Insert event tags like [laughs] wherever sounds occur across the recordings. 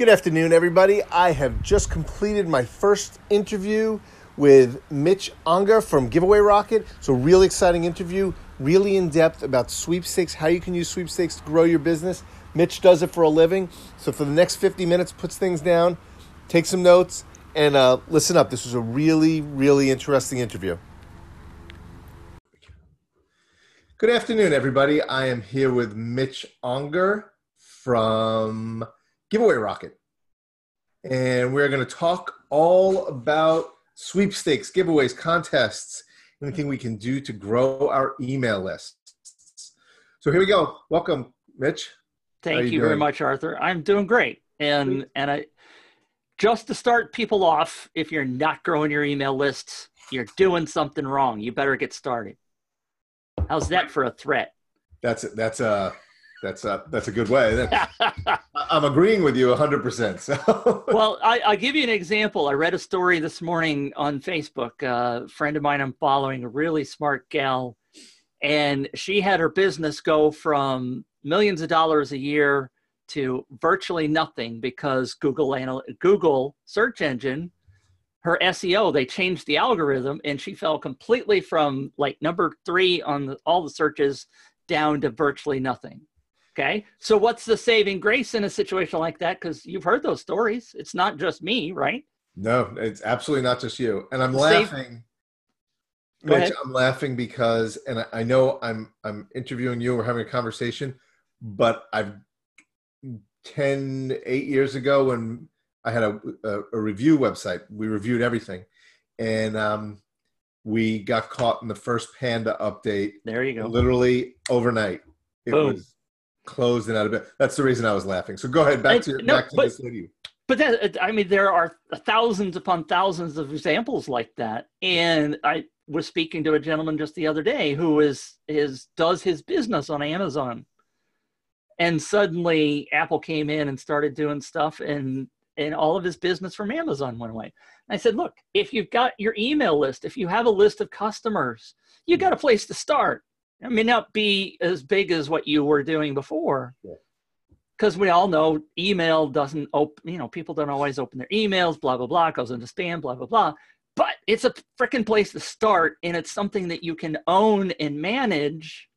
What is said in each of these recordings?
Good afternoon, everybody. I have just completed my first interview with Mitch Unger from Giveaway Rocket. So, really exciting interview, really in depth about sweepstakes, how you can use sweepstakes to grow your business. Mitch does it for a living. So, for the next 50 minutes, puts things down, take some notes, and uh, listen up. This was a really, really interesting interview. Good afternoon, everybody. I am here with Mitch Unger from Giveaway Rocket. And we're going to talk all about sweepstakes, giveaways, contests, anything we can do to grow our email lists. So here we go. Welcome, Mitch. Thank you, you very much, Arthur. I'm doing great. And and I just to start people off, if you're not growing your email lists, you're doing something wrong. You better get started. How's that for a threat? That's that's a that's a that's a good way. [laughs] I'm agreeing with you 100. percent So [laughs] well, I, will give you an example. I read a story this morning on Facebook. Uh, a friend of mine I'm following, a really smart gal, and she had her business go from millions of dollars a year to virtually nothing because Google Anal- Google search engine her SEO, they changed the algorithm and she fell completely from like number three on the, all the searches down to virtually nothing. Okay. So, what's the saving grace in a situation like that? Because you've heard those stories. It's not just me, right? No, it's absolutely not just you. And I'm laughing. Mitch, I'm laughing because, and I know I'm I'm interviewing you. We're having a conversation, but I've 10, eight years ago when I had a, a, a review website. We reviewed everything, and um, we got caught in the first Panda update. There you go. Literally overnight, it Boom. was closed and out of bed. That's the reason I was laughing. So go ahead, back to your, no, back to but, this video. But that, I mean, there are thousands upon thousands of examples like that, and I was speaking to a gentleman just the other day who is is does his business on Amazon, and suddenly Apple came in and started doing stuff, and and all of his business from Amazon went away. And I said, look, if you've got your email list, if you have a list of customers, you got a place to start. It may not be as big as what you were doing before. Because we all know email doesn't open, you know, people don't always open their emails, blah, blah, blah, goes into spam, blah, blah, blah. But it's a freaking place to start, and it's something that you can own and manage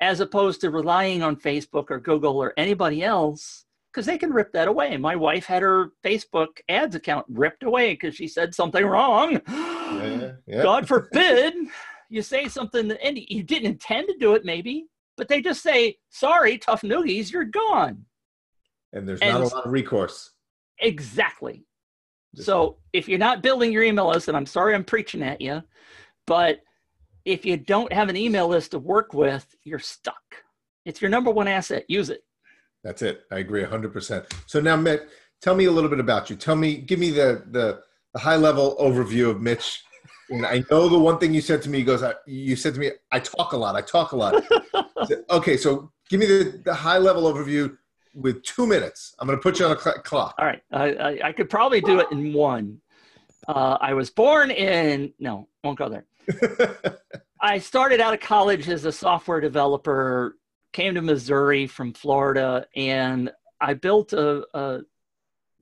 as opposed to relying on Facebook or Google or anybody else because they can rip that away. My wife had her Facebook ads account ripped away because she said something wrong. Yeah, yeah. God forbid [laughs] you say something that and you didn't intend to do it, maybe, but they just say, sorry, tough noogies, you're gone. And there's and not a lot of recourse. Exactly. Just so if you're not building your email list, and I'm sorry I'm preaching at you, but if you don't have an email list to work with, you're stuck. It's your number one asset. Use it. That's it. I agree 100%. So now, Mitch, tell me a little bit about you. Tell me, give me the, the, the high level overview of Mitch. And I know the one thing you said to me goes, you said to me, I talk a lot. I talk a lot. [laughs] okay, so give me the, the high level overview with two minutes. I'm going to put you on a cl- clock. All right. I, I, I, could probably do it in one. Uh, I was born in, no, won't go there. [laughs] I started out of college as a software developer came to Missouri from Florida, and I built a, a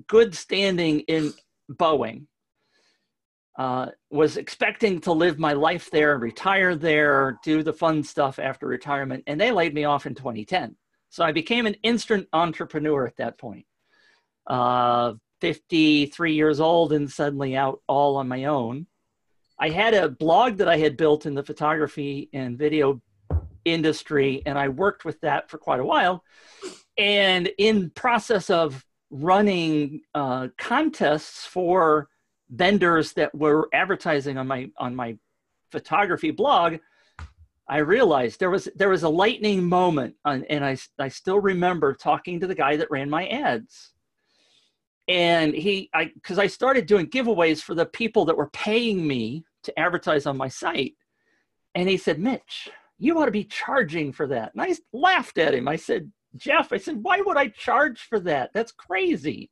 good standing in Boeing. Uh, was expecting to live my life there, retire there, do the fun stuff after retirement, and they laid me off in 2010. So I became an instant entrepreneur at that point. Uh, 53 years old and suddenly out all on my own. I had a blog that I had built in the photography and video industry and i worked with that for quite a while and in process of running uh, contests for vendors that were advertising on my on my photography blog i realized there was there was a lightning moment on, and i i still remember talking to the guy that ran my ads and he i because i started doing giveaways for the people that were paying me to advertise on my site and he said mitch you ought to be charging for that. And I laughed at him. I said, Jeff, I said, why would I charge for that? That's crazy.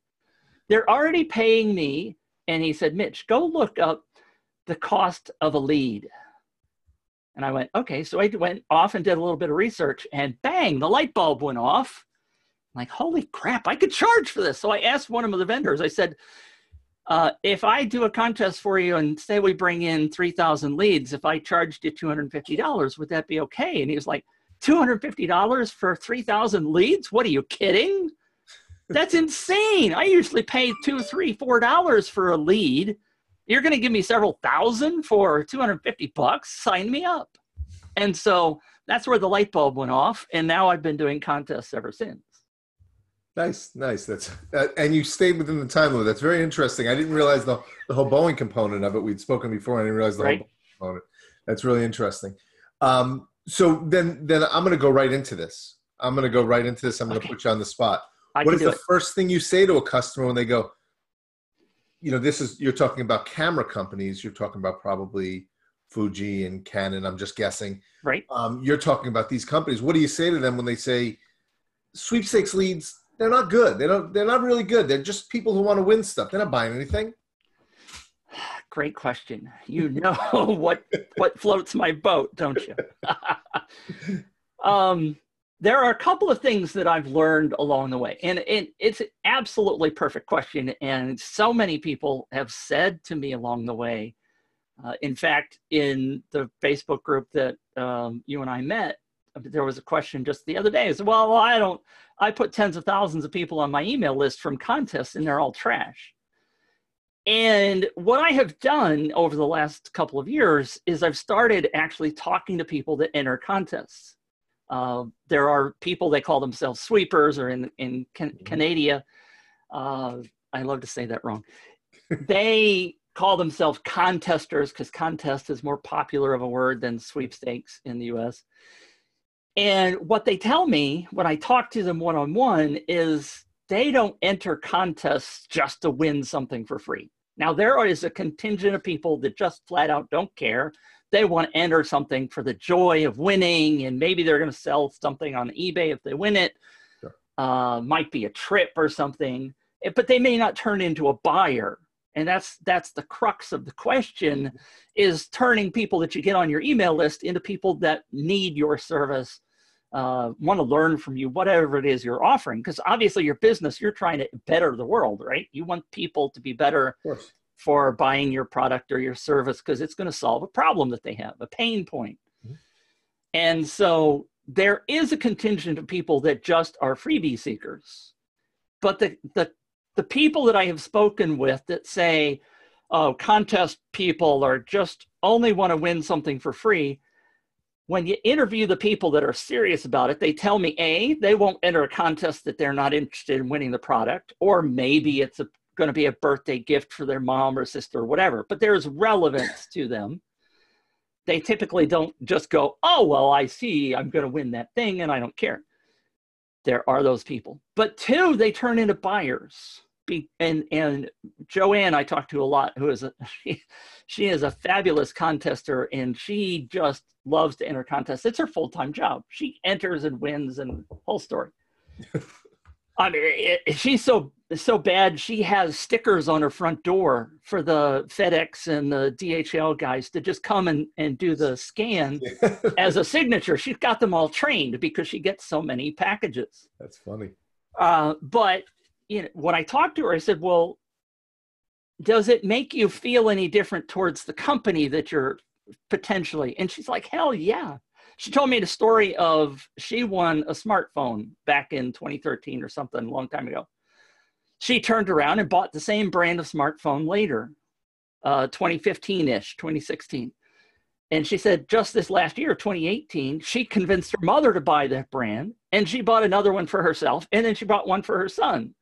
They're already paying me. And he said, Mitch, go look up the cost of a lead. And I went, okay. So I went off and did a little bit of research, and bang, the light bulb went off. like, holy crap, I could charge for this. So I asked one of the vendors, I said, uh, if I do a contest for you and say we bring in 3,000 leads, if I charged you $250, would that be okay? And he was like, $250 for 3,000 leads? What are you kidding? That's insane. I usually pay two, three, four dollars for a lead. You're going to give me several thousand for 250 bucks? Sign me up. And so that's where the light bulb went off. And now I've been doing contests ever since. Nice, nice. That's uh, and you stayed within the time limit. That's very interesting. I didn't realize the the whole Boeing component of it. We'd spoken before. I didn't realize the right. whole component. That's really interesting. Um, so then, then I'm going to go right into this. I'm going to go right into this. I'm going to put you on the spot. I what is the it. first thing you say to a customer when they go? You know, this is you're talking about camera companies. You're talking about probably Fuji and Canon. I'm just guessing. Right. Um, you're talking about these companies. What do you say to them when they say sweepstakes leads? They're not good. They don't. They're not really good. They're just people who want to win stuff. They're not buying anything. [sighs] Great question. You know [laughs] what what floats my boat, don't you? [laughs] um, there are a couple of things that I've learned along the way, and it, it's an absolutely perfect question. And so many people have said to me along the way. Uh, in fact, in the Facebook group that um, you and I met, there was a question just the other day. Is well, I don't. I put tens of thousands of people on my email list from contests, and they're all trash. And what I have done over the last couple of years is I've started actually talking to people that enter contests. Uh, there are people they call themselves sweepers, or in in Can- mm-hmm. Canada, uh, I love to say that wrong. they call themselves contesters because contest is more popular of a word than sweepstakes in the U.S. And what they tell me when I talk to them one on one is they don't enter contests just to win something for free. Now, there is a contingent of people that just flat out don't care. They want to enter something for the joy of winning, and maybe they're going to sell something on eBay if they win it. Sure. Uh, might be a trip or something, eh, but they may not turn into a buyer. And that's that's the crux of the question: is turning people that you get on your email list into people that need your service uh, want to learn from you, whatever it is you're offering. Because obviously, your business, you're trying to better the world, right? You want people to be better for buying your product or your service because it's going to solve a problem that they have, a pain point. Mm-hmm. And so there is a contingent of people that just are freebie seekers. But the, the, the people that I have spoken with that say, oh, contest people are just only want to win something for free, when you interview the people that are serious about it, they tell me A, they won't enter a contest that they're not interested in winning the product, or maybe it's going to be a birthday gift for their mom or sister or whatever, but there's relevance to them. They typically don't just go, oh, well, I see I'm going to win that thing and I don't care. There are those people. But two, they turn into buyers be, and and Joanne I talked to a lot, who is a [laughs] she, she is a fabulous contester, and she just loves to enter contests. It's her full time job. She enters and wins, and whole story. [laughs] I mean, it, it, she's so so bad. She has stickers on her front door for the FedEx and the DHL guys to just come and, and do the scan [laughs] as a signature. She's got them all trained because she gets so many packages. That's funny. Uh, but you know, when I talked to her, I said, well, does it make you feel any different towards the company that you're potentially? And she's like, hell yeah. She told me the story of she won a smartphone back in 2013 or something a long time ago. She turned around and bought the same brand of smartphone later, uh, 2015 ish, 2016. And she said just this last year, 2018, she convinced her mother to buy that brand and she bought another one for herself and then she bought one for her son.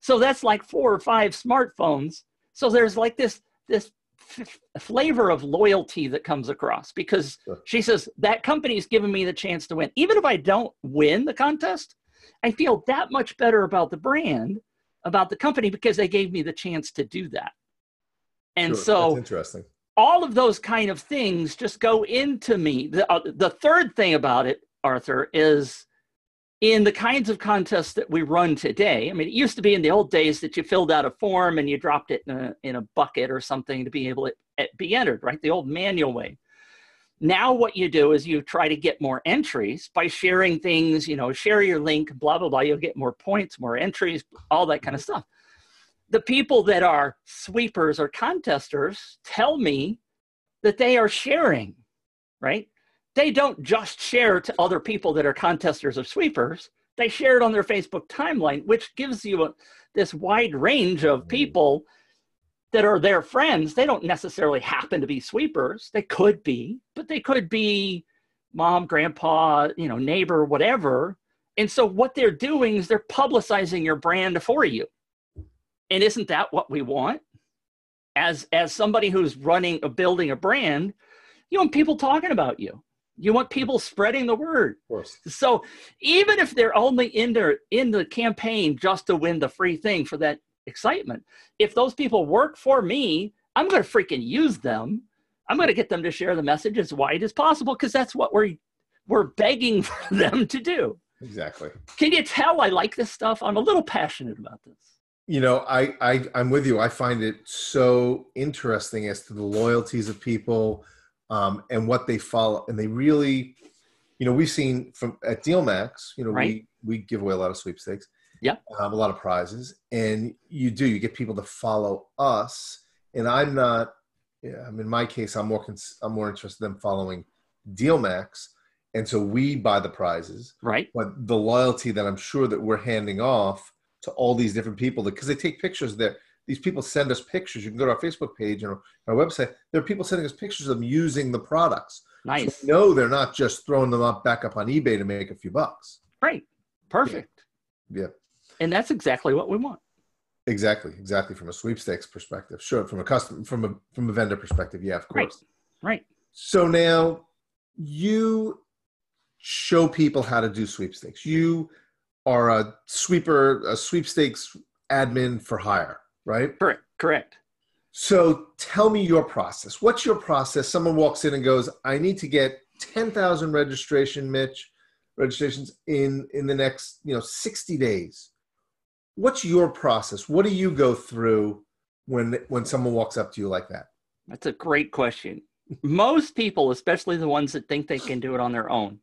So that's like four or five smartphones. So there's like this this f- flavor of loyalty that comes across because sure. she says that company's given me the chance to win. Even if I don't win the contest, I feel that much better about the brand, about the company because they gave me the chance to do that. And sure. so That's interesting. All of those kind of things just go into me. The, uh, the third thing about it, Arthur, is in the kinds of contests that we run today, I mean, it used to be in the old days that you filled out a form and you dropped it in a, in a bucket or something to be able to be entered, right? The old manual way. Now, what you do is you try to get more entries by sharing things, you know, share your link, blah, blah, blah. You'll get more points, more entries, all that kind of stuff. The people that are sweepers or contesters tell me that they are sharing, right? They don't just share to other people that are contesters or sweepers, they share it on their Facebook timeline, which gives you a, this wide range of people that are their friends, they don't necessarily happen to be sweepers. They could be, but they could be mom, grandpa, you know, neighbor, whatever. And so what they're doing is they're publicizing your brand for you. And isn't that what we want? As as somebody who's running a building a brand, you want people talking about you. You want people spreading the word. Of course. So even if they're only in there in the campaign just to win the free thing for that excitement. If those people work for me, I'm going to freaking use them. I'm going to get them to share the message as wide as possible because that's what we're we're begging [laughs] for them to do. Exactly. Can you tell I like this stuff? I'm a little passionate about this. You know, I, I I'm with you. I find it so interesting as to the loyalties of people um, and what they follow, and they really, you know, we've seen from at DealMax. You know, right. we we give away a lot of sweepstakes yeah. Um, a lot of prizes. And you do, you get people to follow us. And I'm not, yeah, I mean, in my case, I'm more, cons- I'm more interested in following DealMax. And so we buy the prizes. Right. But the loyalty that I'm sure that we're handing off to all these different people because they take pictures there. These people send us pictures. You can go to our Facebook page and our website. There are people sending us pictures of them using the products. Nice. So no, they're not just throwing them up back up on eBay to make a few bucks. Right. Perfect. Yeah. yeah and that's exactly what we want. Exactly exactly from a sweepstakes perspective. Sure from a custom from a from a vendor perspective yeah of course. right, right. so now you show people how to do sweepstakes. You are a sweeper a sweepstakes admin for hire right? Correct correct. So tell me your process. What's your process? Someone walks in and goes i need to get 10000 registration mitch registrations in in the next you know 60 days what's your process? What do you go through when when someone walks up to you like that? That's a great question. Most people, especially the ones that think they can do it on their own,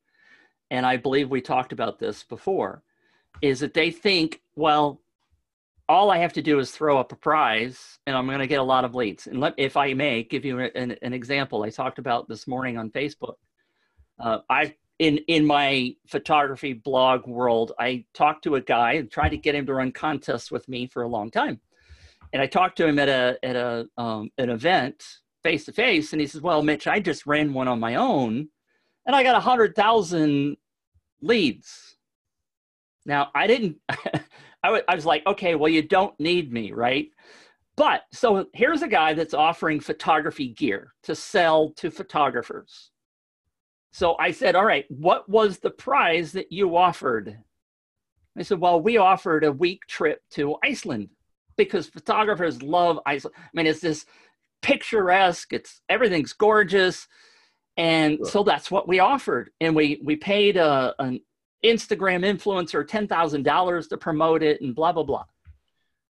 and I believe we talked about this before, is that they think, well, all I have to do is throw up a prize and I'm going to get a lot of leads. And let, if I may give you an, an example, I talked about this morning on Facebook. Uh, I in in my photography blog world, I talked to a guy and tried to get him to run contests with me for a long time. And I talked to him at a at a um, an event face to face, and he says, "Well, Mitch, I just ran one on my own, and I got a hundred thousand leads." Now, I didn't. [laughs] I, w- I was like, "Okay, well, you don't need me, right?" But so here's a guy that's offering photography gear to sell to photographers so I said, All right, what was the prize that you offered? I said, Well, we offered a week trip to Iceland because photographers love Iceland. I mean, it's this picturesque, it's everything's gorgeous. And sure. so that's what we offered. And we we paid a, an Instagram influencer $10,000 to promote it and blah, blah, blah.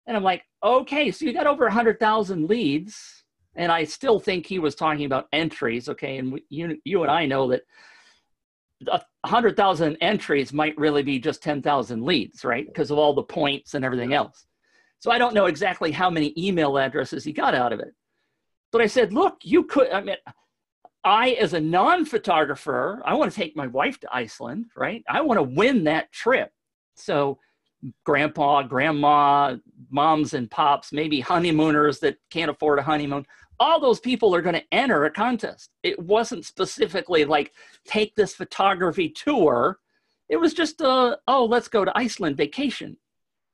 And I'm like, okay, so you got over 100,000 leads and I still think he was talking about entries. Okay, and we, you you and I know that a hundred thousand entries might really be just ten thousand leads, right? Because of all the points and everything else. So I don't know exactly how many email addresses he got out of it. But I said, look, you could. I mean, I as a non-photographer, I want to take my wife to Iceland, right? I want to win that trip. So grandpa, grandma, moms and pops, maybe honeymooners that can't afford a honeymoon all those people are going to enter a contest. It wasn't specifically like take this photography tour. It was just a oh, let's go to Iceland vacation.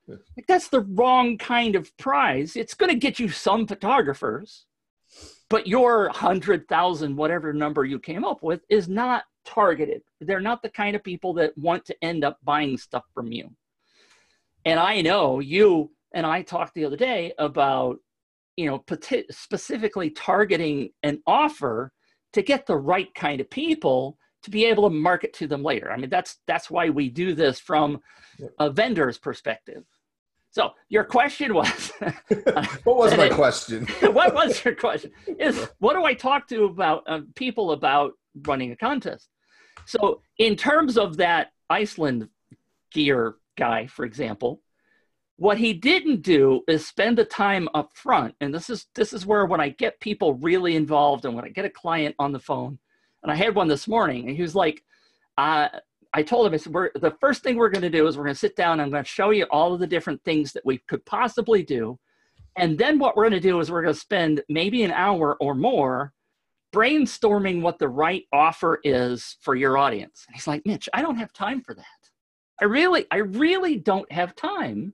Like, that's the wrong kind of prize. It's going to get you some photographers, but your hundred thousand, whatever number you came up with, is not targeted. They're not the kind of people that want to end up buying stuff from you. And I know you and I talked the other day about you know, specifically targeting an offer to get the right kind of people to be able to market to them later. I mean, that's that's why we do this from a vendor's perspective. So your question was [laughs] What was [laughs] my it, question? [laughs] what was your question? Is what do I talk to about uh, people about running a contest? So in terms of that Iceland gear guy, for example, what he didn't do is spend the time up front. And this is this is where when I get people really involved and when I get a client on the phone, and I had one this morning, and he was like, uh, I told him, I said, the first thing we're going to do is we're going to sit down and I'm going to show you all of the different things that we could possibly do. And then what we're going to do is we're going to spend maybe an hour or more brainstorming what the right offer is for your audience. And he's like, Mitch, I don't have time for that. I really, I really don't have time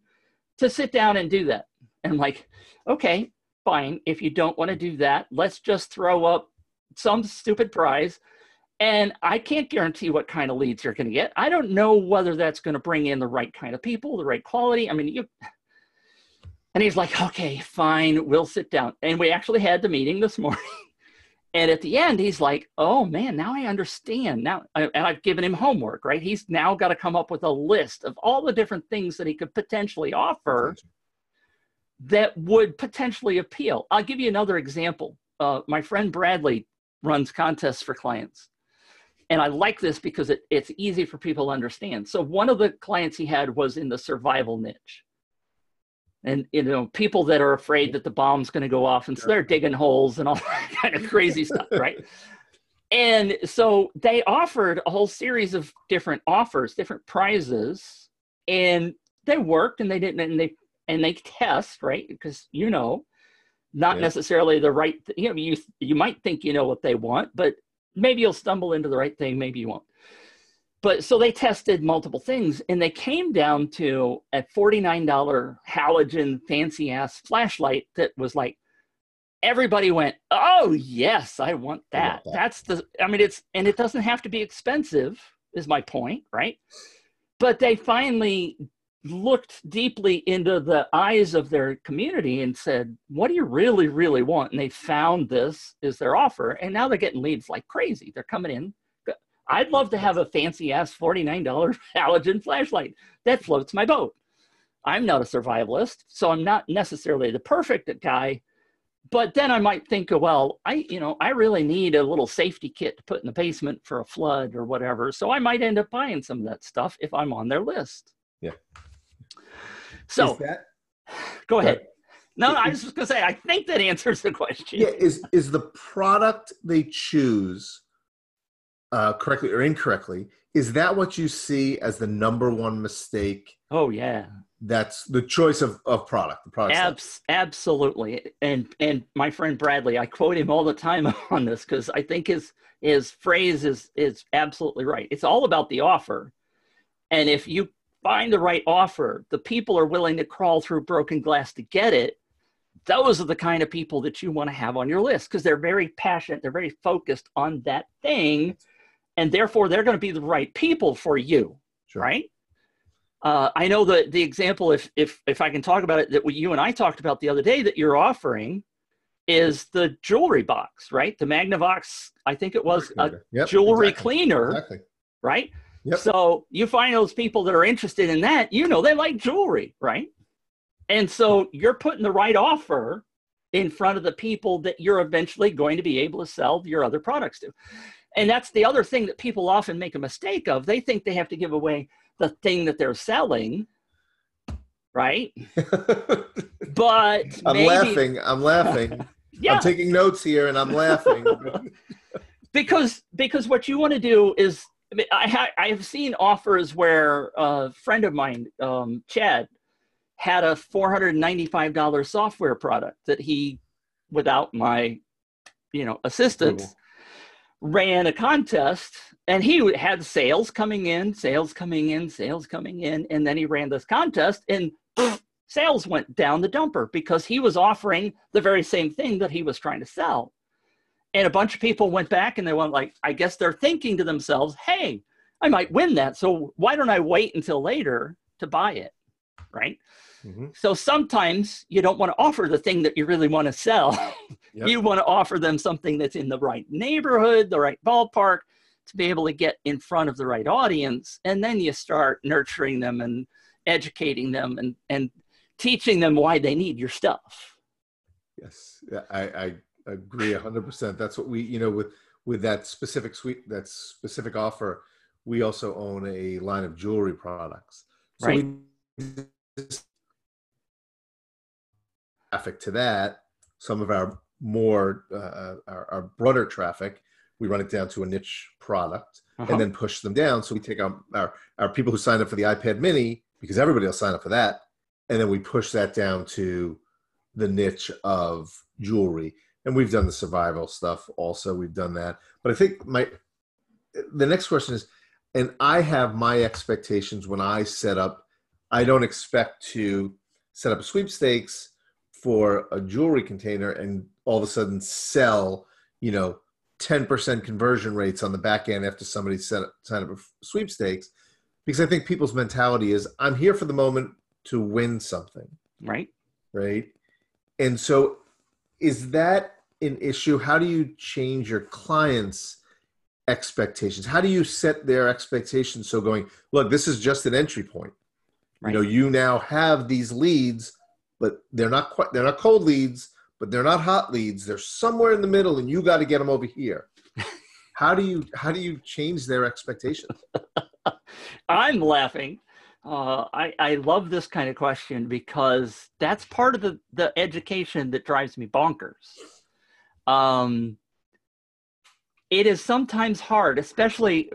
to sit down and do that. And I'm like, okay, fine. If you don't want to do that, let's just throw up some stupid prize and I can't guarantee what kind of leads you're going to get. I don't know whether that's going to bring in the right kind of people, the right quality. I mean, you. [sighs] And he's like, okay, fine, we'll sit down. And we actually had the meeting this [laughs] morning. And at the end, he's like, oh man, now I understand. Now, and I've given him homework, right? He's now got to come up with a list of all the different things that he could potentially offer that would potentially appeal. I'll give you another example. Uh, my friend Bradley runs contests for clients and I like this because it, it's easy for people to understand. So one of the clients he had was in the survival niche. And you know, people that are afraid that the bomb's going to go off, and so they're digging holes and all [laughs] that kind of crazy stuff, right? [laughs] And so they offered a whole series of different offers, different prizes, and they worked, and they didn't, and they and they test, right? Because you know, not yeah. necessarily the right. You know, you you might think you know what they want, but maybe you'll stumble into the right thing, maybe you won't. But so they tested multiple things and they came down to a $49 halogen fancy ass flashlight that was like, everybody went, oh, yes, I want that. I want that. That's the, I mean, it's, and it doesn't have to be expensive, is my point, right? But they finally looked deeply into the eyes of their community and said, What do you really, really want? And they found this is their offer. And now they're getting leads like crazy. They're coming in. I'd love to have a fancy ass $49 [laughs] halogen flashlight that floats my boat. I'm not a survivalist, so I'm not necessarily the perfect guy. But then I might think, well, I, you know, I really need a little safety kit to put in the basement for a flood or whatever. So I might end up buying some of that stuff if I'm on their list. Yeah. So that, go ahead. No, no, I was just gonna say I think that answers the question. Yeah, is is the product they choose uh, correctly or incorrectly? Is that what you see as the number one mistake? Oh yeah, that's the choice of, of product. The product. Abs- absolutely, and and my friend Bradley, I quote him all the time [laughs] on this because I think his his phrase is is absolutely right. It's all about the offer, and if you find the right offer, the people are willing to crawl through broken glass to get it. Those are the kind of people that you want to have on your list because they're very passionate, they're very focused on that thing, and therefore they're going to be the right people for you, sure. right? Uh, I know the the example, if if if I can talk about it, that you and I talked about the other day that you're offering is the jewelry box, right? The Magnavox, I think it was a yep, jewelry exactly. cleaner, exactly. right? Yep. So you find those people that are interested in that, you know, they like jewelry, right? And so you're putting the right offer in front of the people that you're eventually going to be able to sell your other products to. And that's the other thing that people often make a mistake of. They think they have to give away the thing that they're selling, right? [laughs] but I'm maybe, laughing. I'm laughing. [laughs] yeah. I'm taking notes here and I'm laughing. [laughs] because because what you want to do is I mean, I, ha- I have seen offers where a friend of mine, um, Chad, had a $495 software product that he, without my, you know, assistance, cool. Ran a contest and he had sales coming in, sales coming in, sales coming in. And then he ran this contest and sales went down the dumper because he was offering the very same thing that he was trying to sell. And a bunch of people went back and they went like, I guess they're thinking to themselves, hey, I might win that. So why don't I wait until later to buy it? Right. Mm-hmm. So sometimes you don't want to offer the thing that you really want to sell. Yep. you want to offer them something that's in the right neighborhood, the right ballpark to be able to get in front of the right audience. And then you start nurturing them and educating them and, and teaching them why they need your stuff. Yes, I, I agree hundred percent. That's what we, you know, with with that specific suite, that specific offer, we also own a line of jewelry products. So right. we traffic to that. Some of our more uh, our, our, broader traffic, we run it down to a niche product uh-huh. and then push them down. So we take our, our our people who signed up for the iPad Mini because everybody will sign up for that, and then we push that down to the niche of jewelry. And we've done the survival stuff also. We've done that, but I think my the next question is, and I have my expectations when I set up. I don't expect to set up a sweepstakes for a jewelry container and all of a sudden sell, you know, 10% conversion rates on the back end after somebody set up, signed up a sweepstakes. Because I think people's mentality is I'm here for the moment to win something. Right. Right. And so is that an issue? How do you change your clients' expectations? How do you set their expectations so going, look, this is just an entry point. Right. You know, you now have these leads but they're not quite they're not cold leads, but they're not hot leads. They're somewhere in the middle, and you got to get them over here. [laughs] how do you how do you change their expectations? [laughs] I'm laughing. Uh, I, I love this kind of question because that's part of the, the education that drives me bonkers. Um, it is sometimes hard, especially,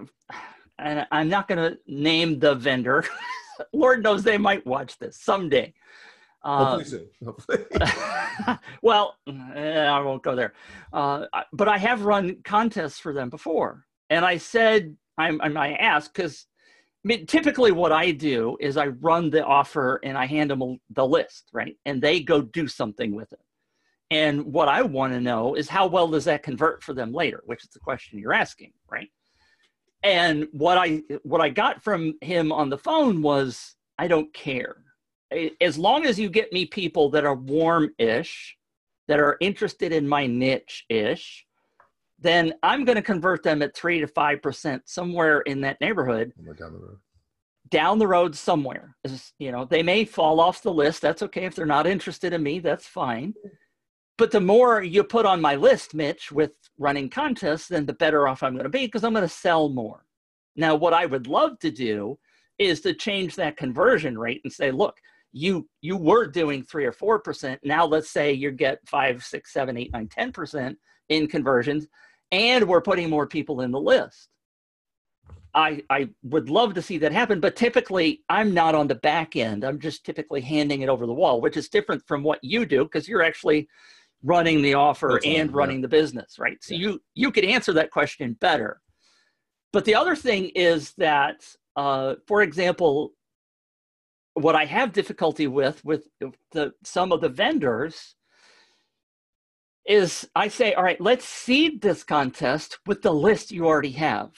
and I'm not going to name the vendor. [laughs] [laughs] Lord knows they might watch this someday. Uh, Hopefully soon. Hopefully. [laughs] well, eh, I won't go there. Uh, but I have run contests for them before, and I said I'm, I asked because I mean, typically what I do is I run the offer and I hand them the list, right, and they go do something with it. And what I want to know is how well does that convert for them later, which is the question you're asking, right? And what I what I got from him on the phone was I don't care as long as you get me people that are warm-ish, that are interested in my niche-ish, then I'm going to convert them at three to five percent somewhere in that neighborhood. Down the road. Down the road somewhere. You know, they may fall off the list. That's okay if they're not interested in me. That's fine. But the more you put on my list, Mitch, with running contests, then the better off I'm going to be because I'm going to sell more. Now, what I would love to do is to change that conversion rate and say, look, you you were doing three or four percent. Now let's say you get five six seven eight nine ten percent in conversions and we're putting more people in the list. I i would love to see that happen but typically i'm not on the back end. I'm just typically handing it over the wall which is different from what you do because you're actually running the offer That's and running the business right so yeah. you you could answer that question better but the other thing is that uh, for example what I have difficulty with with the some of the vendors is I say, all right, let's seed this contest with the list you already have.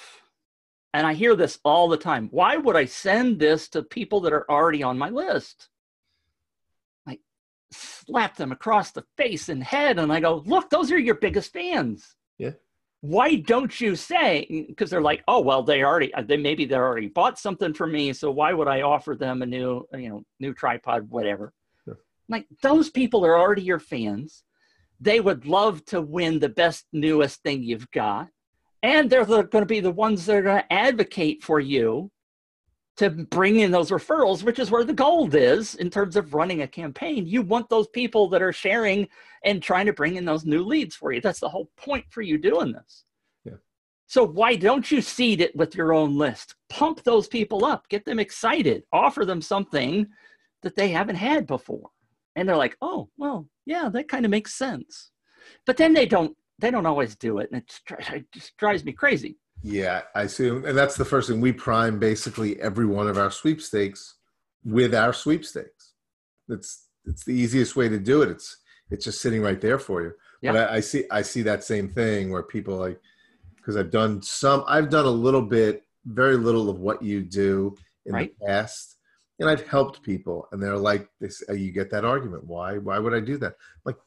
And I hear this all the time. Why would I send this to people that are already on my list? Slap them across the face and head and I go, look, those are your biggest fans. Yeah why don't you say because they're like oh well they already uh, they maybe they already bought something from me so why would i offer them a new you know new tripod whatever sure. like those people are already your fans they would love to win the best newest thing you've got and they're going to be the ones that are going to advocate for you to bring in those referrals, which is where the gold is in terms of running a campaign. You want those people that are sharing and trying to bring in those new leads for you. That's the whole point for you doing this. Yeah. So why don't you seed it with your own list? Pump those people up, get them excited, offer them something that they haven't had before. And they're like, "Oh, well, yeah, that kind of makes sense." But then they don't they don't always do it and it just drives me crazy. Yeah, I see. And that's the first thing. We prime basically every one of our sweepstakes with our sweepstakes. It's it's the easiest way to do it. It's it's just sitting right there for you. Yeah. But I, I see I see that same thing where people like because I've done some I've done a little bit, very little of what you do in right. the past. And I've helped people and they're like this you get that argument. Why why would I do that? Like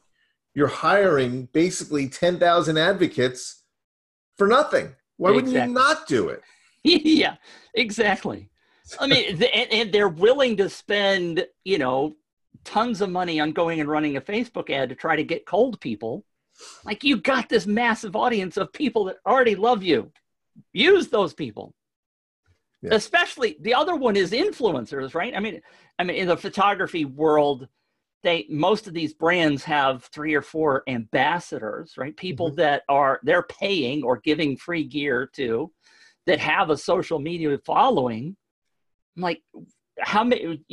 you're hiring basically 10,000 advocates for nothing. Why exactly. wouldn't you not do it? [laughs] yeah, exactly. I mean, [laughs] and, and they're willing to spend, you know, tons of money on going and running a Facebook ad to try to get cold people. Like you got this massive audience of people that already love you. Use those people. Yeah. Especially the other one is influencers, right? I mean, I mean in the photography world, they most of these brands have three or four ambassadors, right? People mm-hmm. that are they're paying or giving free gear to that have a social media following. I'm like, how many?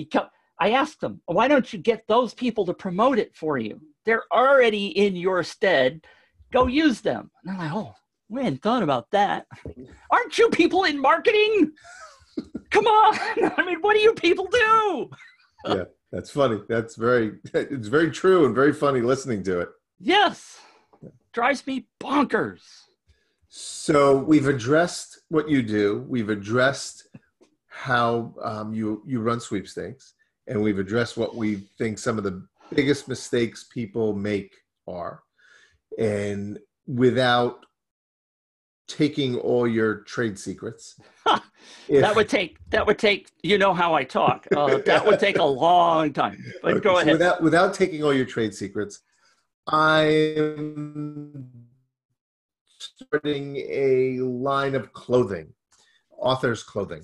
I asked them, why don't you get those people to promote it for you? They're already in your stead. Go use them. And they're like, oh, we hadn't thought about that. Aren't you people in marketing? Come on. [laughs] I mean, what do you people do? yeah, that's funny. That's very, [laughs] it's very true and very funny listening to it. Yes. Drives me bonkers. So we've addressed what you do. We've addressed how um, you you run sweepstakes, and we've addressed what we think some of the biggest mistakes people make are, and without taking all your trade secrets. if, [laughs] that would take that would take you know how I talk. Uh, [laughs] that would take a long time. But okay, go ahead. Without without taking all your trade secrets, I'm starting a line of clothing, Arthur's clothing.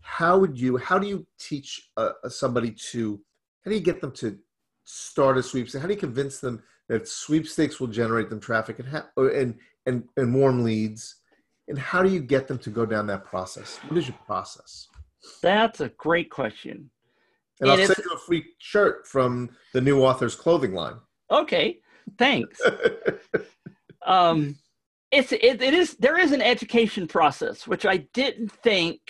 How would you? How do you teach uh, somebody to? How do you get them to start a sweepstakes? How do you convince them that sweepstakes will generate them traffic and ha- and and and warm leads? And how do you get them to go down that process? What is your process? That's a great question. And, and I'll send you a free shirt from the new Arthur's clothing line. Okay, thanks. [laughs] um, it's it, it is there is an education process which I didn't think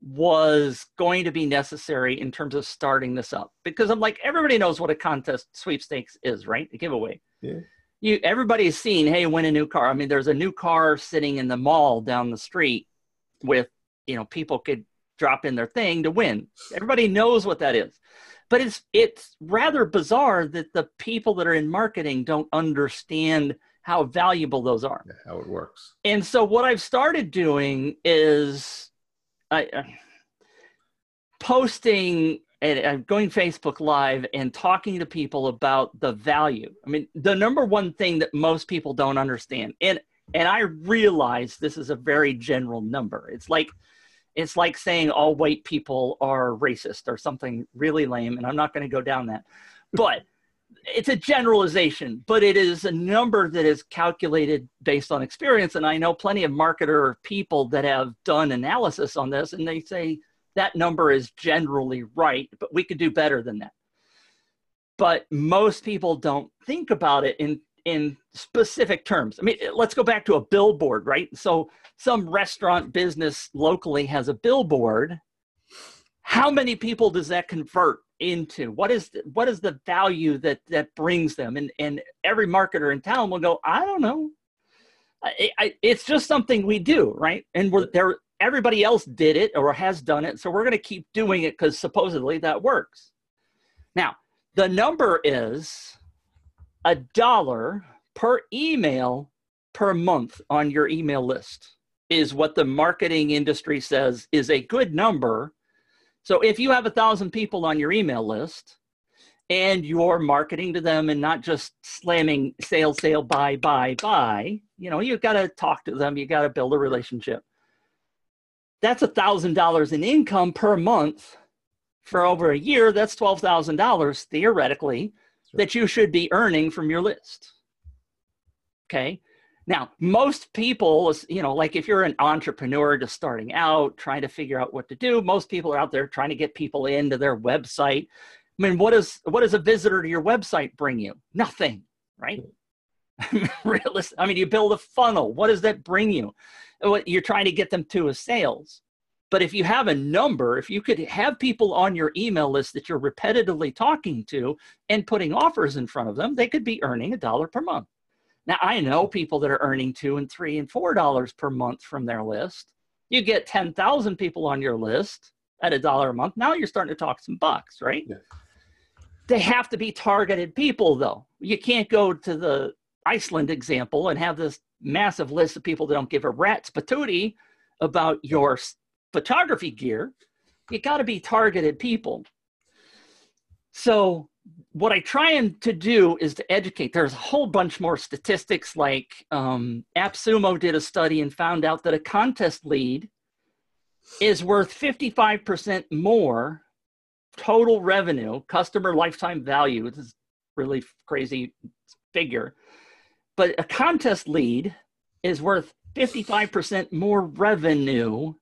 was going to be necessary in terms of starting this up because I'm like everybody knows what a contest sweepstakes is, right? A giveaway. Yeah. You everybody's seen, hey, win a new car. I mean, there's a new car sitting in the mall down the street with, you know, people could drop in their thing to win. Everybody knows what that is. But it's it's rather bizarre that the people that are in marketing don't understand how valuable those are. Yeah, how it works. And so what I've started doing is I, uh, posting and I'm going Facebook Live and talking to people about the value. I mean, the number one thing that most people don't understand, and and I realize this is a very general number. It's like it's like saying all white people are racist or something really lame, and I'm not going to go down that. But it's a generalization, but it is a number that is calculated based on experience. And I know plenty of marketer people that have done analysis on this, and they say that number is generally right, but we could do better than that. But most people don't think about it in in specific terms. I mean, let's go back to a billboard, right? So some restaurant business locally has a billboard. How many people does that convert into what is the, what is the value that that brings them and and every marketer in town will go i don't know I, I, it's just something we do right and we're there everybody else did it or has done it so we're going to keep doing it because supposedly that works now the number is a dollar per email per month on your email list is what the marketing industry says is a good number so if you have a thousand people on your email list and you're marketing to them and not just slamming sale, sale, buy, buy, buy, you know, you've got to talk to them. you've got to build a relationship. That's a thousand dollars in income per month for over a year. That's twelve thousand dollars theoretically sure. that you should be earning from your list. Okay. Now, most people, you know, like if you're an entrepreneur just starting out, trying to figure out what to do, most people are out there trying to get people into their website. I mean, what is what does a visitor to your website bring you? Nothing, right? [laughs] Realist. I mean, you build a funnel. What does that bring you? What you're trying to get them to a sales. But if you have a number, if you could have people on your email list that you're repetitively talking to and putting offers in front of them, they could be earning a dollar per month. Now I know people that are earning two and three and four dollars per month from their list. You get ten thousand people on your list at a dollar a month. Now you're starting to talk some bucks, right? Yeah. They have to be targeted people, though. You can't go to the Iceland example and have this massive list of people that don't give a rat's patootie about your photography gear. You got to be targeted people. So what I try and to do is to educate. There's a whole bunch more statistics. Like um, AppSumo did a study and found out that a contest lead is worth 55% more total revenue, customer lifetime value. This is really crazy figure, but a contest lead is worth 55% more revenue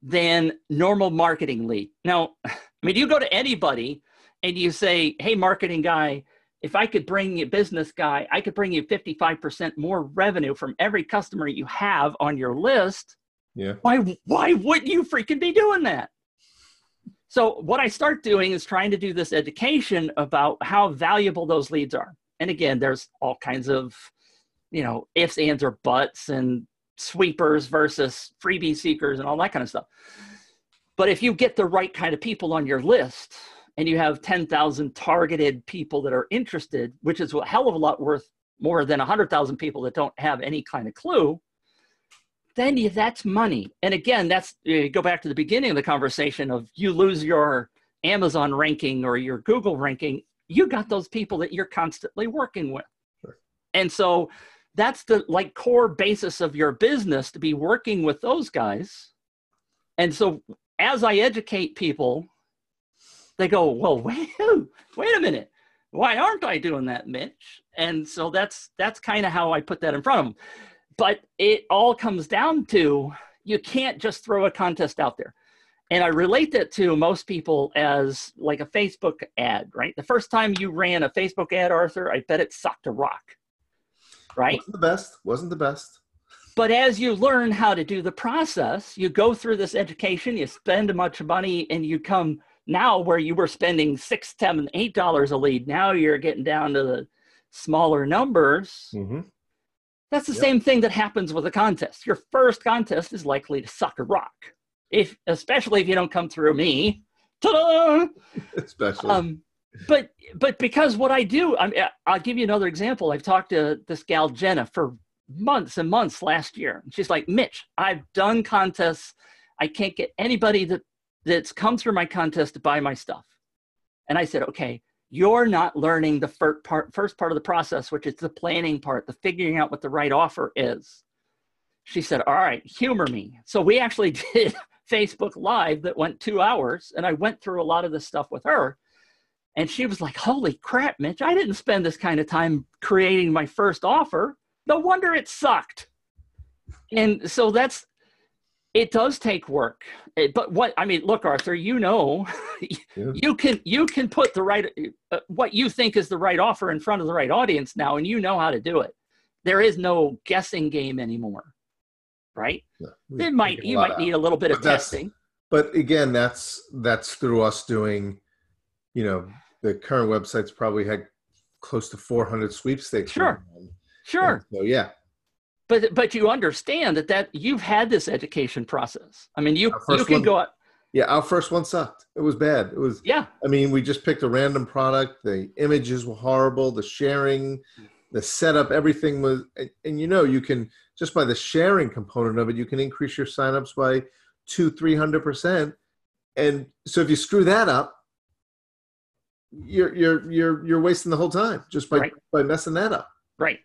than normal marketing lead. Now, I mean, you go to anybody and you say, hey, marketing guy, if I could bring you a business guy, I could bring you 55% more revenue from every customer you have on your list. Yeah. Why why wouldn't you freaking be doing that? So what I start doing is trying to do this education about how valuable those leads are. And again, there's all kinds of, you know, ifs, ands, or buts and sweepers versus freebie seekers and all that kind of stuff. But if you get the right kind of people on your list and you have 10,000 targeted people that are interested, which is a hell of a lot worth more than 100,000 people that don't have any kind of clue, then you, that's money. And again, that's you go back to the beginning of the conversation of you lose your Amazon ranking or your Google ranking, you got those people that you're constantly working with. Sure. And so that's the like core basis of your business to be working with those guys. And so as I educate people, they go, well, [laughs] wait, wait a minute. Why aren't I doing that, Mitch? And so that's that's kind of how I put that in front of them but it all comes down to you can't just throw a contest out there. And I relate that to most people as like a Facebook ad, right? The first time you ran a Facebook ad, Arthur, I bet it sucked a rock, right? Wasn't the best. Wasn't the best. But as you learn how to do the process, you go through this education, you spend a bunch of money, and you come now where you were spending six, seven, eight dollars a lead. Now you're getting down to the smaller numbers. Mm-hmm. That's the yep. same thing that happens with a contest. Your first contest is likely to suck a rock, if especially if you don't come through me. Ta-da! Especially. Um, but but because what I do, I mean, I'll give you another example. I've talked to this gal Jenna for months and months last year. She's like, Mitch, I've done contests. I can't get anybody that that's come through my contest to buy my stuff. And I said, okay, you're not learning the first part, first part of the process, which is the planning part, the figuring out what the right offer is. She said, All right, humor me. So we actually [laughs] did Facebook Live that went two hours, and I went through a lot of this stuff with her. And she was like, Holy crap, Mitch, I didn't spend this kind of time creating my first offer. No wonder it sucked. And so that's it does take work it, but what i mean look arthur you know yeah. you can you can put the right uh, what you think is the right offer in front of the right audience now and you know how to do it there is no guessing game anymore right it might you might out. need a little bit but of testing but again that's that's through us doing you know the current websites probably had close to 400 sweepstakes sure sure so yeah but but you understand that that you've had this education process. I mean, you you can one, go out. Yeah, our first one sucked. It was bad. It was yeah. I mean, we just picked a random product. The images were horrible. The sharing, the setup, everything was. And, and you know, you can just by the sharing component of it, you can increase your signups by two, three hundred percent. And so if you screw that up, you're you're you're you're wasting the whole time just by right. by messing that up. Right.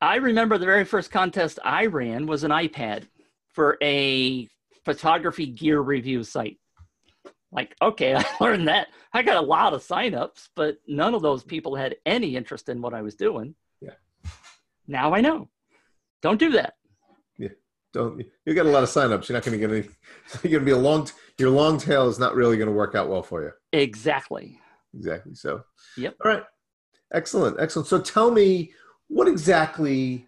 I remember the very first contest I ran was an iPad for a photography gear review site. Like, okay, [laughs] I learned that. I got a lot of signups, but none of those people had any interest in what I was doing. Yeah. Now I know. Don't do that. Yeah. Don't you got a lot of signups. You're not going to get any [laughs] you're going to be a long your long tail is not really going to work out well for you. Exactly. Exactly. So. Yep. All right. Excellent. Excellent. So tell me what exactly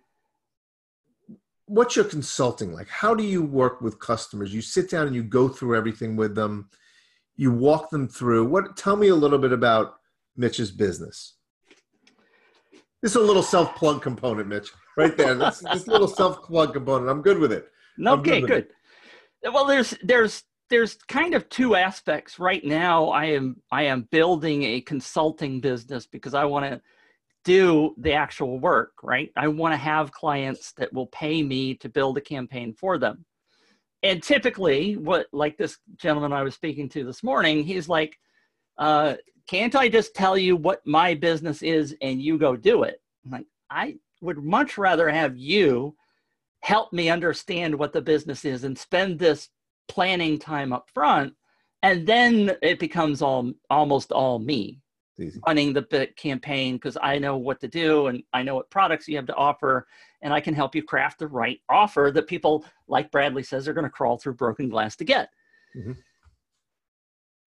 what's your consulting like how do you work with customers you sit down and you go through everything with them you walk them through what tell me a little bit about mitch's business this is a little self-plug component mitch right there this, this little self-plug component i'm good with it okay good, good. It. well there's there's there's kind of two aspects right now i am i am building a consulting business because i want to do the actual work, right? I want to have clients that will pay me to build a campaign for them. And typically, what like this gentleman I was speaking to this morning, he's like, uh, can't I just tell you what my business is and you go do it? I'm like, I would much rather have you help me understand what the business is and spend this planning time up front and then it becomes all almost all me running the campaign because i know what to do and i know what products you have to offer and i can help you craft the right offer that people like bradley says are going to crawl through broken glass to get mm-hmm.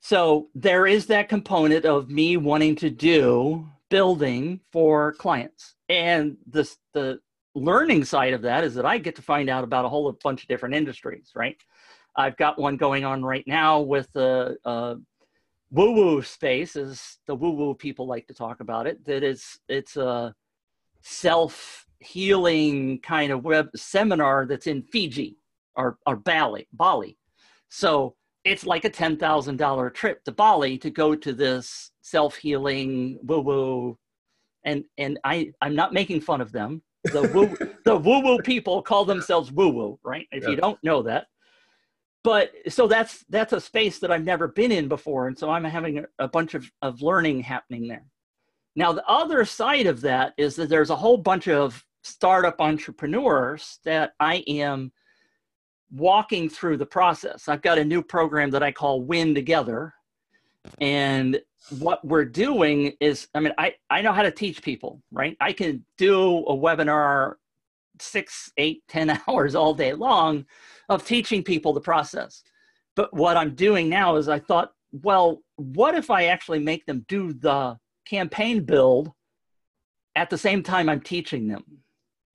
So there is that component of me wanting to do building for clients and this the learning side of that is that I get to find out about a whole bunch of different industries, right? I've got one going on right now with the uh, woo woo space, as the woo woo people like to talk about it. That is, it's a self healing kind of web seminar that's in Fiji or, or Bali, Bali. So it's like a $10,000 trip to Bali to go to this self healing woo woo. And, and I, I'm not making fun of them the woo the woo woo people call themselves woo woo, right? If yeah. you don't know that. But so that's that's a space that I've never been in before, and so I'm having a, a bunch of, of learning happening there. Now the other side of that is that there's a whole bunch of startup entrepreneurs that I am walking through the process. I've got a new program that I call Win Together. And what we're doing is i mean i i know how to teach people right i can do a webinar six eight ten [laughs] hours all day long of teaching people the process but what i'm doing now is i thought well what if i actually make them do the campaign build at the same time i'm teaching them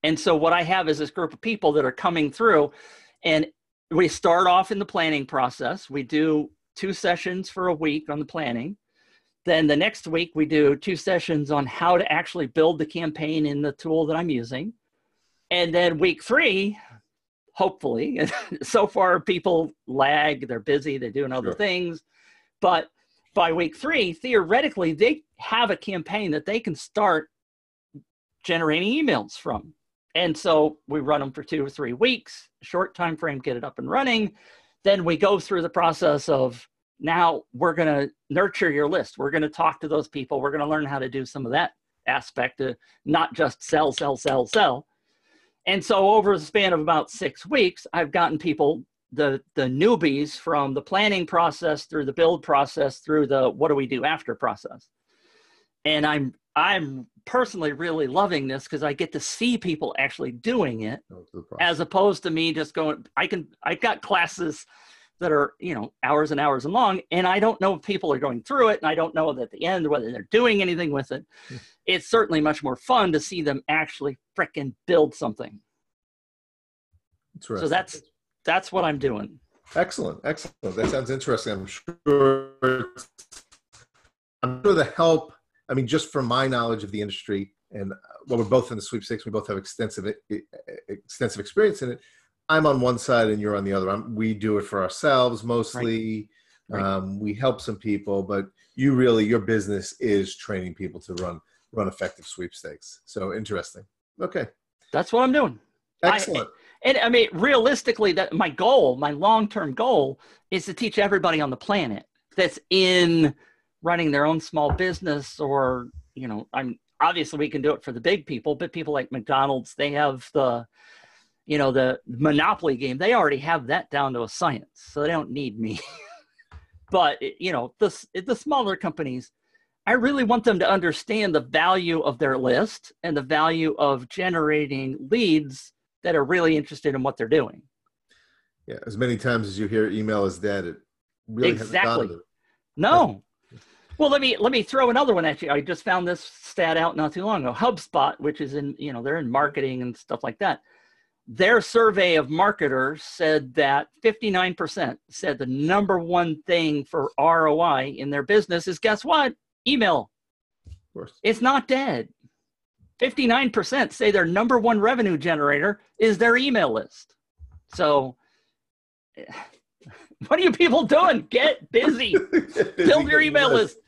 and so what i have is this group of people that are coming through and we start off in the planning process we do two sessions for a week on the planning then the next week, we do two sessions on how to actually build the campaign in the tool that I'm using. And then week three, hopefully, [laughs] so far people lag, they're busy, they're doing other sure. things. But by week three, theoretically, they have a campaign that they can start generating emails from. And so we run them for two or three weeks, short time frame, get it up and running. Then we go through the process of now we're going to nurture your list. We're going to talk to those people. We're going to learn how to do some of that aspect to not just sell, sell, sell, sell. And so over the span of about six weeks, I've gotten people, the, the newbies from the planning process through the build process through the what do we do after process. And I'm I'm personally really loving this because I get to see people actually doing it as opposed to me just going I can I've got classes that are you know hours and hours and long and i don't know if people are going through it and i don't know at the end whether they're doing anything with it. Hmm. it's certainly much more fun to see them actually fricking build something. So that's that's what i'm doing. Excellent excellent. That sounds interesting. I'm sure i'm sure the help i mean just from my knowledge of the industry and well we're both in the sweepstakes we both have extensive extensive experience in it I'm on one side and you're on the other. I'm, we do it for ourselves mostly. Right. Right. Um, we help some people, but you really your business is training people to run run effective sweepstakes. So interesting. Okay, that's what I'm doing. Excellent. I, and I mean, realistically, that my goal, my long term goal, is to teach everybody on the planet that's in running their own small business, or you know, I'm obviously we can do it for the big people, but people like McDonald's, they have the you know the monopoly game. They already have that down to a science so they don't need me. [laughs] But you know the, the smaller companies i really want them to understand the value of their list and the value of generating leads that are really interested in what they're doing. Yeah as many times as you hear email is dead it really exactly. no well let me let me throw another one at you i just found this stat out not too long ago hubspot which is in you know they're in marketing and stuff like that their survey of marketers said that 59% said the number one thing for ROI in their business is guess what? Email. Of course. It's not dead. 59% say their number one revenue generator is their email list. So, eh, [laughs] what are you people doing? Get busy. [laughs] busy Build your email list.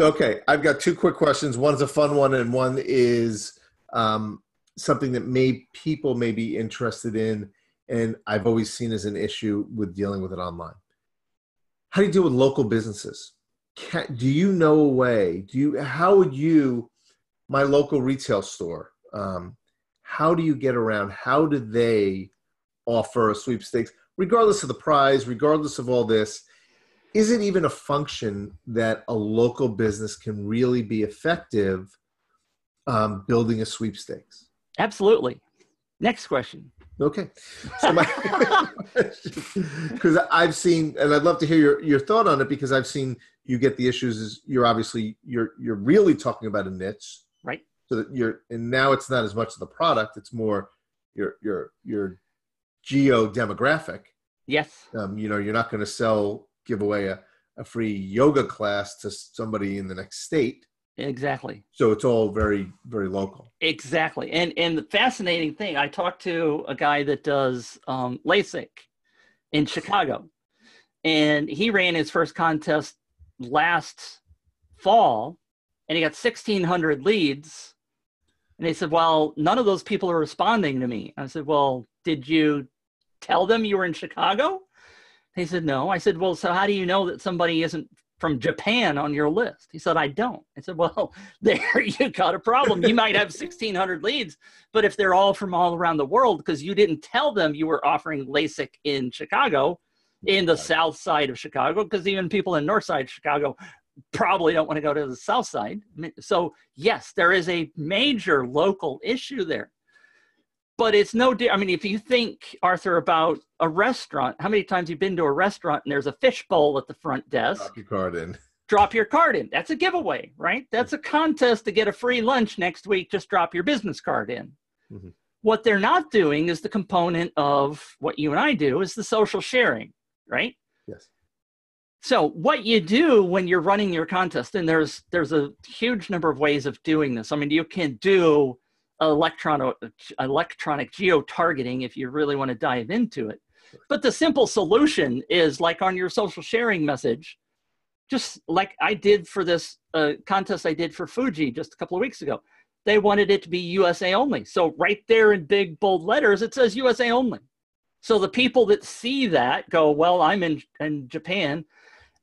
Okay, I've got two quick questions. One's a fun one, and one is um, something that may people may be interested in and i've always seen as an issue with dealing with it online how do you deal with local businesses can, do you know a way? Do you? How would you? My local retail store. Um, how do you get around? How do they offer sweepstakes, regardless of the prize, regardless of all this? Is it even a function that a local business can really be effective um, building a sweepstakes? Absolutely. Next question. Okay. So my [laughs] because I've seen and I'd love to hear your, your thought on it because I've seen you get the issues is you're obviously you're you're really talking about a niche. Right. So that you're and now it's not as much of the product, it's more your your your geo demographic. Yes. Um, you know, you're not going to sell give away a, a free yoga class to somebody in the next state. Exactly. So it's all very, very local. Exactly. And and the fascinating thing, I talked to a guy that does um, LASIK in Chicago, and he ran his first contest last fall, and he got 1,600 leads. And he said, "Well, none of those people are responding to me." I said, "Well, did you tell them you were in Chicago?" He said, No. I said, Well, so how do you know that somebody isn't from Japan on your list? He said, I don't. I said, Well, [laughs] there [laughs] you got a problem. You might have 1,600 leads, but if they're all from all around the world because you didn't tell them you were offering LASIK in Chicago, in the south side of Chicago, because even people in north side Chicago probably don't want to go to the south side. So, yes, there is a major local issue there but it's no i mean if you think arthur about a restaurant how many times you've been to a restaurant and there's a fish bowl at the front desk? Drop your card in. Drop your card in. That's a giveaway right? That's a contest to get a free lunch next week. Just drop your business card in. Mm-hmm. what they're not doing is the component of what you and i do is the social sharing right? Yes. So what you do when you're running your contest and there's there's a huge number of ways of doing this. I mean you can do electronic electronic geo-targeting if you really want to dive into it. But the simple solution is like on your social sharing message, just like I did for this uh, contest I did for Fuji just a couple of weeks ago. They wanted it to be USA only. So right there in big bold letters, it says USA only. So the people that see that go, well, I'm in, in Japan.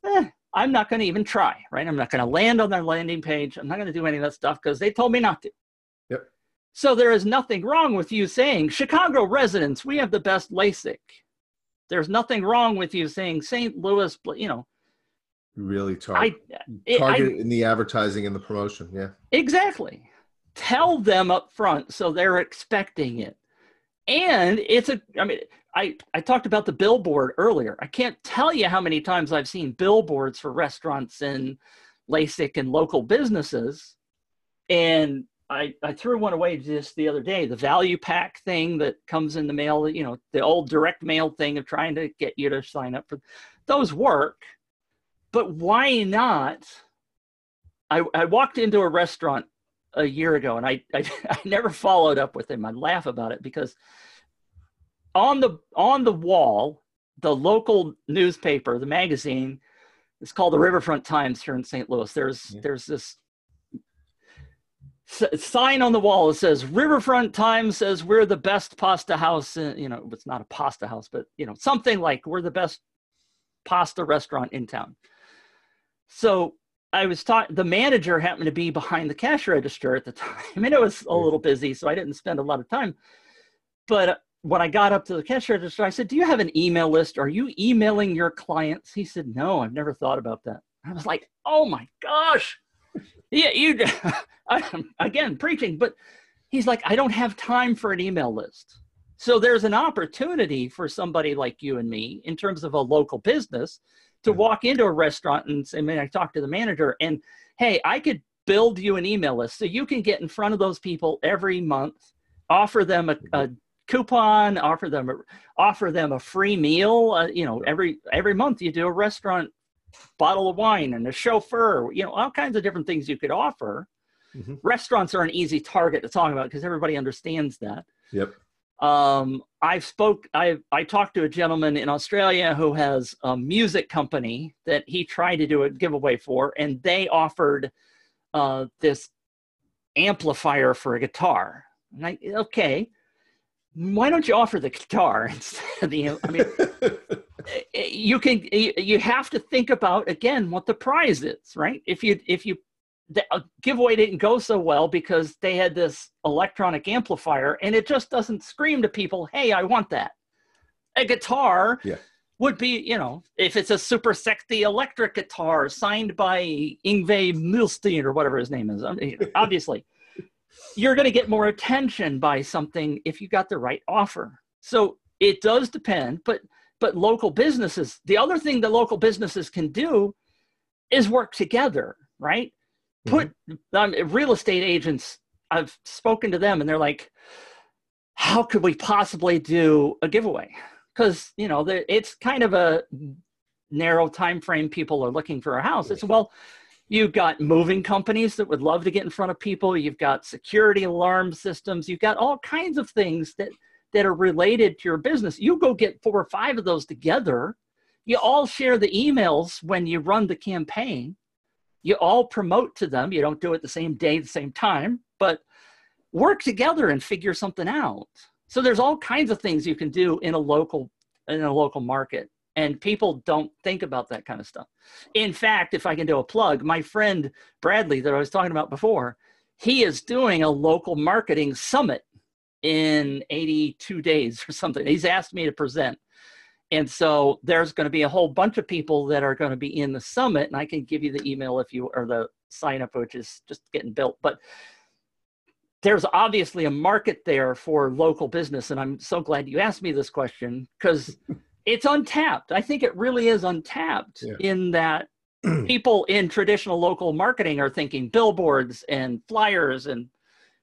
Eh, I'm not going to even try, right? I'm not going to land on their landing page. I'm not going to do any of that stuff because they told me not to. So there is nothing wrong with you saying, Chicago residents, we have the best LASIK. There's nothing wrong with you saying St. Louis, you know. Really target, I, target I, in the advertising and the promotion, yeah. Exactly. Tell them up front so they're expecting it. And it's a, I mean, I, I talked about the billboard earlier. I can't tell you how many times I've seen billboards for restaurants and LASIK and local businesses. And I, I threw one away just the other day the value pack thing that comes in the mail you know the old direct mail thing of trying to get you to sign up for those work but why not? I, I walked into a restaurant a year ago and I, I [laughs] i never followed up with him. I laugh about it because on the on the wall the local newspaper the magazine it's called the riverfront times here in st louis. There's yeah. there's this sign on the wall that says riverfront times says we're the best pasta house in, you know it's not a pasta house but you know something like we're the best pasta restaurant in town. So i was taught the manager happened to be behind the cash register at the [laughs] time and it was a little busy so i didn't spend a lot of time. But uh, when i got up to the cash register i said do you have an email list? Are you emailing your clients? He said no i've never thought about that. I was like oh my gosh yeah, you [laughs] again preaching, but he's like, I don't have time for an email list. So there's an opportunity for somebody like you and me in terms of a local business to walk into a restaurant and say, man, I talk to the manager and hey, I could build you an email list so you can get in front of those people every month, offer them a, a coupon, offer them a, offer them a free meal. Uh, you know, every every month you do a restaurant bottle of wine and a chauffeur, you know, all kinds of different things you could offer. Mm-hmm. Restaurants are an easy target to talk about because everybody understands that. Yep. Um, I spoke, I, I talked to a gentleman in Australia who has a music company that he tried to do a giveaway for, and they offered uh, this amplifier for a guitar. And I, okay. Why don't you offer the guitar [laughs] instead? Of the i mean [laughs] you can you have to think about again what the prize is right? If you if you the uh, giveaway didn't go so well because they had this electronic amplifier and it just doesn't scream to people hey i want that. A guitar yeah. would be you know if it's a super sexy electric guitar signed by Yngwie Malmsteen or whatever his name is obviously you're going to get more attention by something if you got the right offer. So it does depend, but but local businesses, the other thing that local businesses can do is work together, right? Put mm-hmm. um, real estate agents. I've spoken to them, and they're like, "How could we possibly do a giveaway?" Because you know, it's kind of a narrow time frame. People are looking for a house. It's well, You've got moving companies that would love to get in front of people. You've got security alarm systems. You've got all kinds of things that, that are related to your business. You go get four or five of those together. You all share the emails when you run the campaign. You all promote to them. You don't do it the same day, the same time, but work together and figure something out. So there's all kinds of things you can do in a local in a local market and people don't think about that kind of stuff. In fact if i can do a plug my friend bradley that i was talking about before he is doing a local marketing summit in 82 days or something. He's asked me to present. And so there's going to be a whole bunch of people that are going to be in the summit and i can give you the email if you or the sign up which is just getting built. But there's obviously a market there for local business and i'm so glad you asked me this question because it's untapped. I think it really is untapped yeah. in that [clears throat] people in traditional local marketing are thinking billboards and flyers and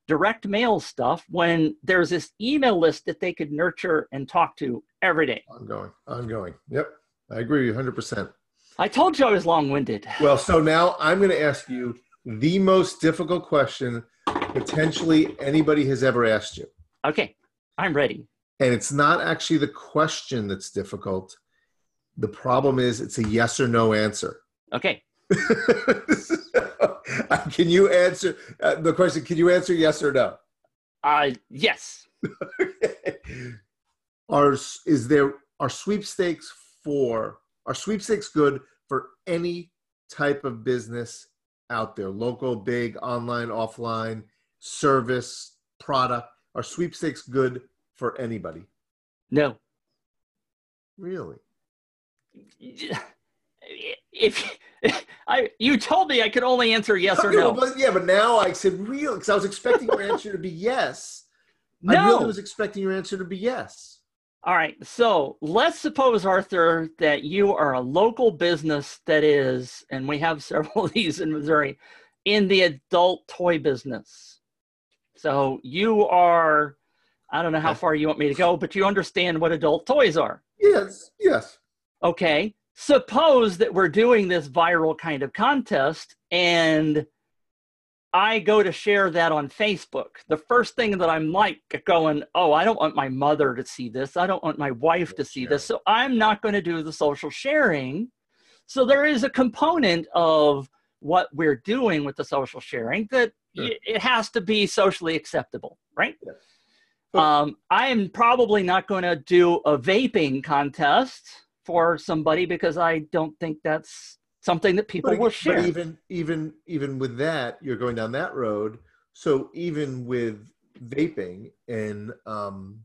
direct mail stuff when there's this email list that they could nurture and talk to every day. Ongoing, ongoing. Yep, I agree 100%. I told you I was long winded. [laughs] Well, so now I'm going to ask you the most difficult question potentially anybody has ever asked you. Okay, I'm ready. And it's not actually the question that's difficult. The problem is it's a yes or no answer. Okay. [laughs] can you answer uh, the question? Can you answer yes or no? Uh, yes. [laughs] okay. Are is there are sweepstakes for are sweepstakes good for any type of business out there? Local, big, online, offline, service, product. Are sweepstakes good for anybody? No. Really? [laughs] If I you told me I could only answer yes or no. But, yeah, but now I said real because I was expecting your answer to be yes. No. I really was expecting your answer to be yes. All right. So let's suppose, Arthur, that you are a local business that is, and we have [laughs] several of these in Missouri, in the adult toy business. So you are I don't know how far you want me to go, but you understand what adult toys are. Yes, yes. Okay. Suppose that we're doing this viral kind of contest and I go to share that on Facebook. The first thing that I'm like going, oh, I don't want my mother to see this. I don't want my wife to see this. So I'm not going to do the social sharing. So there is a component of what we're doing with the social sharing that sure. it has to be socially acceptable, right? Yes. Um, I'm probably not going to do a vaping contest for somebody because I don't think that's something that people but, will share. But even even even with that, you're going down that road. So even with vaping and um,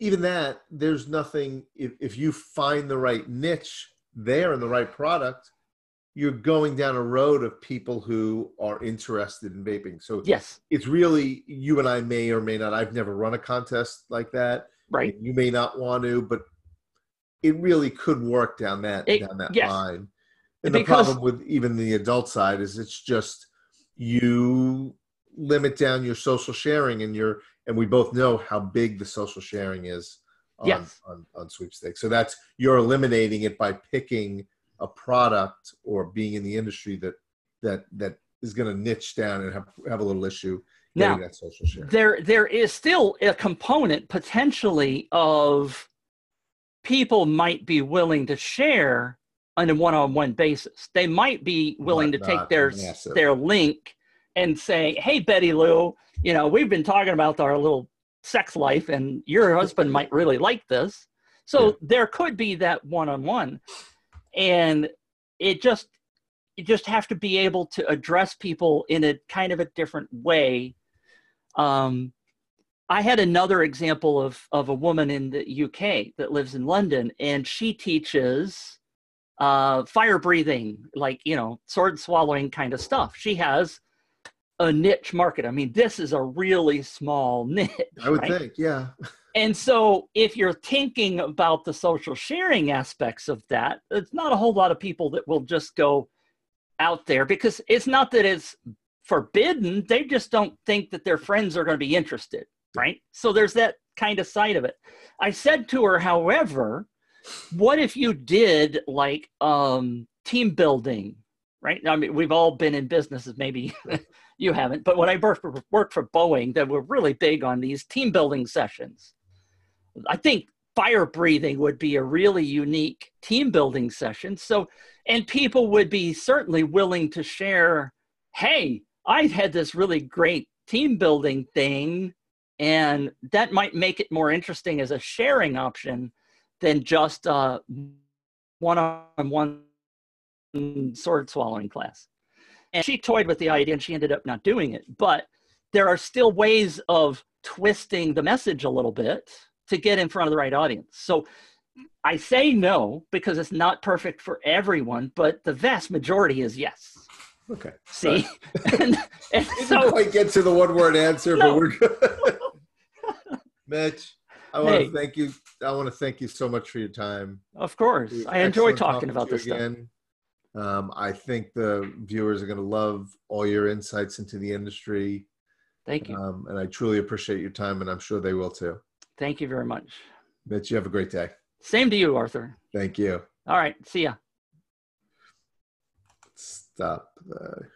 even that, there's nothing. If if you find the right niche there and the right product, you're going down a road of people who are interested in vaping. So yes, it's really you and I may or may not. I've never run a contest like that. Right. You may not want to, but it really could work down that it, down that yes. line. And because, the problem with even the adult side is it's just you limit down your social sharing and your and we both know how big the social sharing is on, yes. on, on sweepstakes. So that's you're eliminating it by picking a product or being in the industry that that that is going to niche down and have have a little issue now, that social share. There there is still a component potentially of people might be willing to share on a one-on-one basis. They might be willing to take their massive. their link and say, "Hey, Betty Lou, you know, we've been talking about our little sex life and your husband [laughs] might really like this. So yeah. there could be that one on one. And it just you just have to be able to address people in a kind of a different way. Um, I had another example of of a woman in the UK that lives in London, and she teaches uh, fire breathing, like you know, sword swallowing kind of stuff. She has a niche market. I mean, this is a really small [laughs] niche. I would right? think, yeah. And so, if you're thinking about the social sharing aspects of that, it's not a whole lot of people that will just go out there because it's not that it's forbidden. They just don't think that their friends are going to be interested, right? So, there's that kind of side of it. I said to her, however, what if you did like um, team building, right? I mean, we've all been in businesses, maybe [laughs] you haven't, but when I worked for, worked for Boeing, they were really big on these team building sessions. I think fire breathing would be a really unique team building session. So, and people would be certainly willing to share, hey, I had this really great team building thing, and that might make it more interesting as a sharing option than just a one on one sword swallowing class. And she toyed with the idea and she ended up not doing it. But there are still ways of twisting the message a little bit to get in front of the right audience. So I say no because it's not perfect for everyone, but the vast majority is yes. Okay. See, [laughs] and, and so, didn't quite get to the one word answer, no. but we're good. [laughs] Mitch, I want hey. to thank you. I want to thank you so much for your time. Of course, I enjoy talking, talking about this again. stuff. Um, I think the viewers are going to love all your insights into the industry. Thank you. Um, and I truly appreciate your time, and I'm sure they will too. Thank you very much. Mitch, you have a great day. Same to you, Arthur. Thank you. All right. See ya. Stop. The...